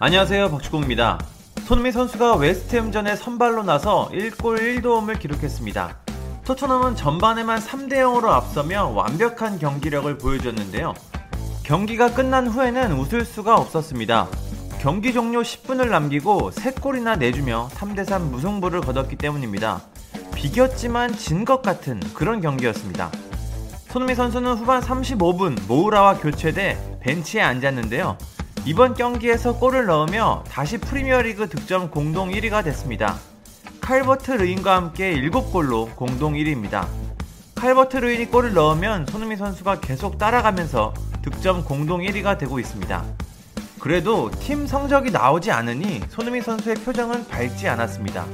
안녕하세요 박주공입니다. 손흥민 선수가 웨스트햄전에 선발로 나서 1골 1도움을 기록했습니다. 토트넘은 전반에만 3대 0으로 앞서며 완벽한 경기력을 보여줬는데요. 경기가 끝난 후에는 웃을 수가 없었습니다. 경기 종료 10분을 남기고 3골이나 내주며 3대3 무승부를 거뒀기 때문입니다. 비겼지만 진 것 같은 그런 경기였습니다. 손흥민 선수는 후반 35분 모우라와 교체돼 벤치에 앉았는데요. 이번 경기에서 골을 넣으며 다시 프리미어리그 득점 공동 1위가 됐습니다. 칼버트 르인과 함께 7골로 공동 1위입니다. 칼버트 르인이 골을 넣으면 손흥민 선수가 계속 따라가면서 득점 공동 1위가 되고 있습니다. 그래도 팀 성적이 나오지 않으니 손흥민 선수의 표정은 밝지 않았습니다.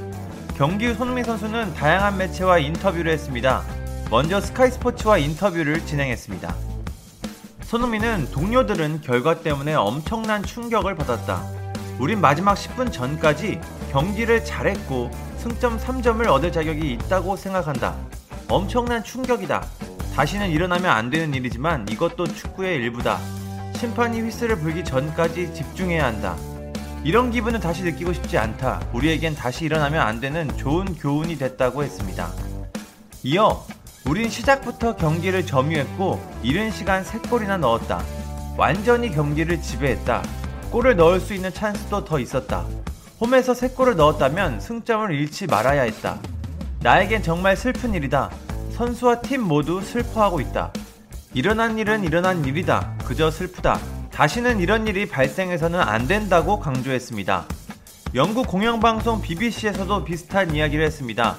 경기 후 손흥민 선수는 다양한 매체와 인터뷰를 했습니다. 먼저 스카이 스포츠와 인터뷰를 진행했습니다. 손흥민은 동료들은 결과 때문에 엄청난 충격을 받았다. 우린 마지막 10분 전까지 경기를 잘했고 승점 3점을 얻을 자격이 있다고 생각한다. 엄청난 충격이다. 다시는 일어나면 안 되는 일이지만 이것도 축구의 일부다. 심판이 휘슬을 불기 전까지 집중해야 한다. 이런 기분은 다시 느끼고 싶지 않다. 우리에겐 다시 일어나면 안 되는 좋은 교훈이 됐다고 했습니다. 이어 우린 시작부터 경기를 점유했고 이른 시간 3골이나 넣었다. 완전히 경기를 지배했다. 골을 넣을 수 있는 찬스도 더 있었다. 홈에서 3골을 넣었다면 승점을 잃지 말아야 했다. 나에겐 정말 슬픈 일이다. 선수와 팀 모두 슬퍼하고 있다. 일어난 일은 일어난 일이다. 그저 슬프다. 다시는 이런 일이 발생해서는 안 된다고 강조했습니다. 영국 공영방송 BBC에서도 비슷한 이야기를 했습니다.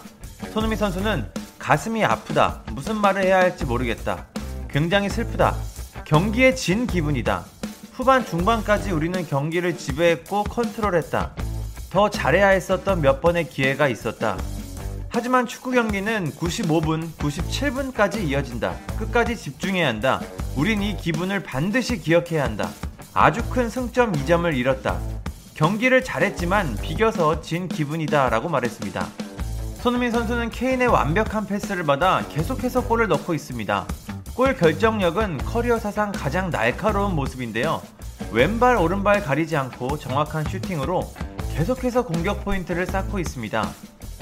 손흥민 선수는 가슴이 아프다. 무슨 말을 해야 할지 모르겠다. 굉장히 슬프다. 경기에 진 기분이다. 후반 중반까지 우리는 경기를 지배했고 컨트롤했다. 더 잘해야 했었던 몇 번의 기회가 있었다. 하지만 축구 경기는 95분, 97분까지 이어진다. 끝까지 집중해야 한다. 우린 이 기분을 반드시 기억해야 한다. 아주 큰 승점 2점을 잃었다. 경기를 잘했지만 비겨서 진 기분이다. 라고 말했습니다. 손흥민 선수는 케인의 완벽한 패스를 받아 계속해서 골을 넣고 있습니다. 골 결정력은 커리어 사상 가장 날카로운 모습인데요. 왼발 오른발 가리지 않고 정확한 슈팅으로 계속해서 공격 포인트를 쌓고 있습니다.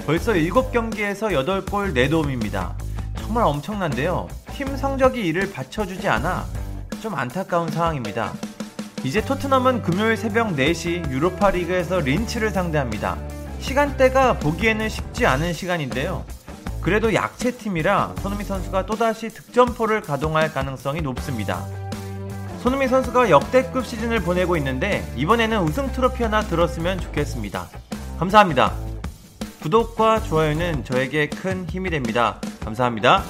벌써 7경기에서 8골 4도움입니다. 정말 엄청난데요. 팀 성적이 이를 받쳐주지 않아 좀 안타까운 상황입니다. 이제 토트넘은 금요일 새벽 4시 유로파 리그에서 린치를 상대합니다. 시간대가 보기에는 쉽지 않은 시간인데요. 그래도 약체 팀이라 손흥민 선수가 또다시 득점포를 가동할 가능성이 높습니다. 손흥민 선수가 역대급 시즌을 보내고 있는데 이번에는 우승 트로피 하나 들었으면 좋겠습니다. 감사합니다. 구독과 좋아요는 저에게 큰 힘이 됩니다. 감사합니다.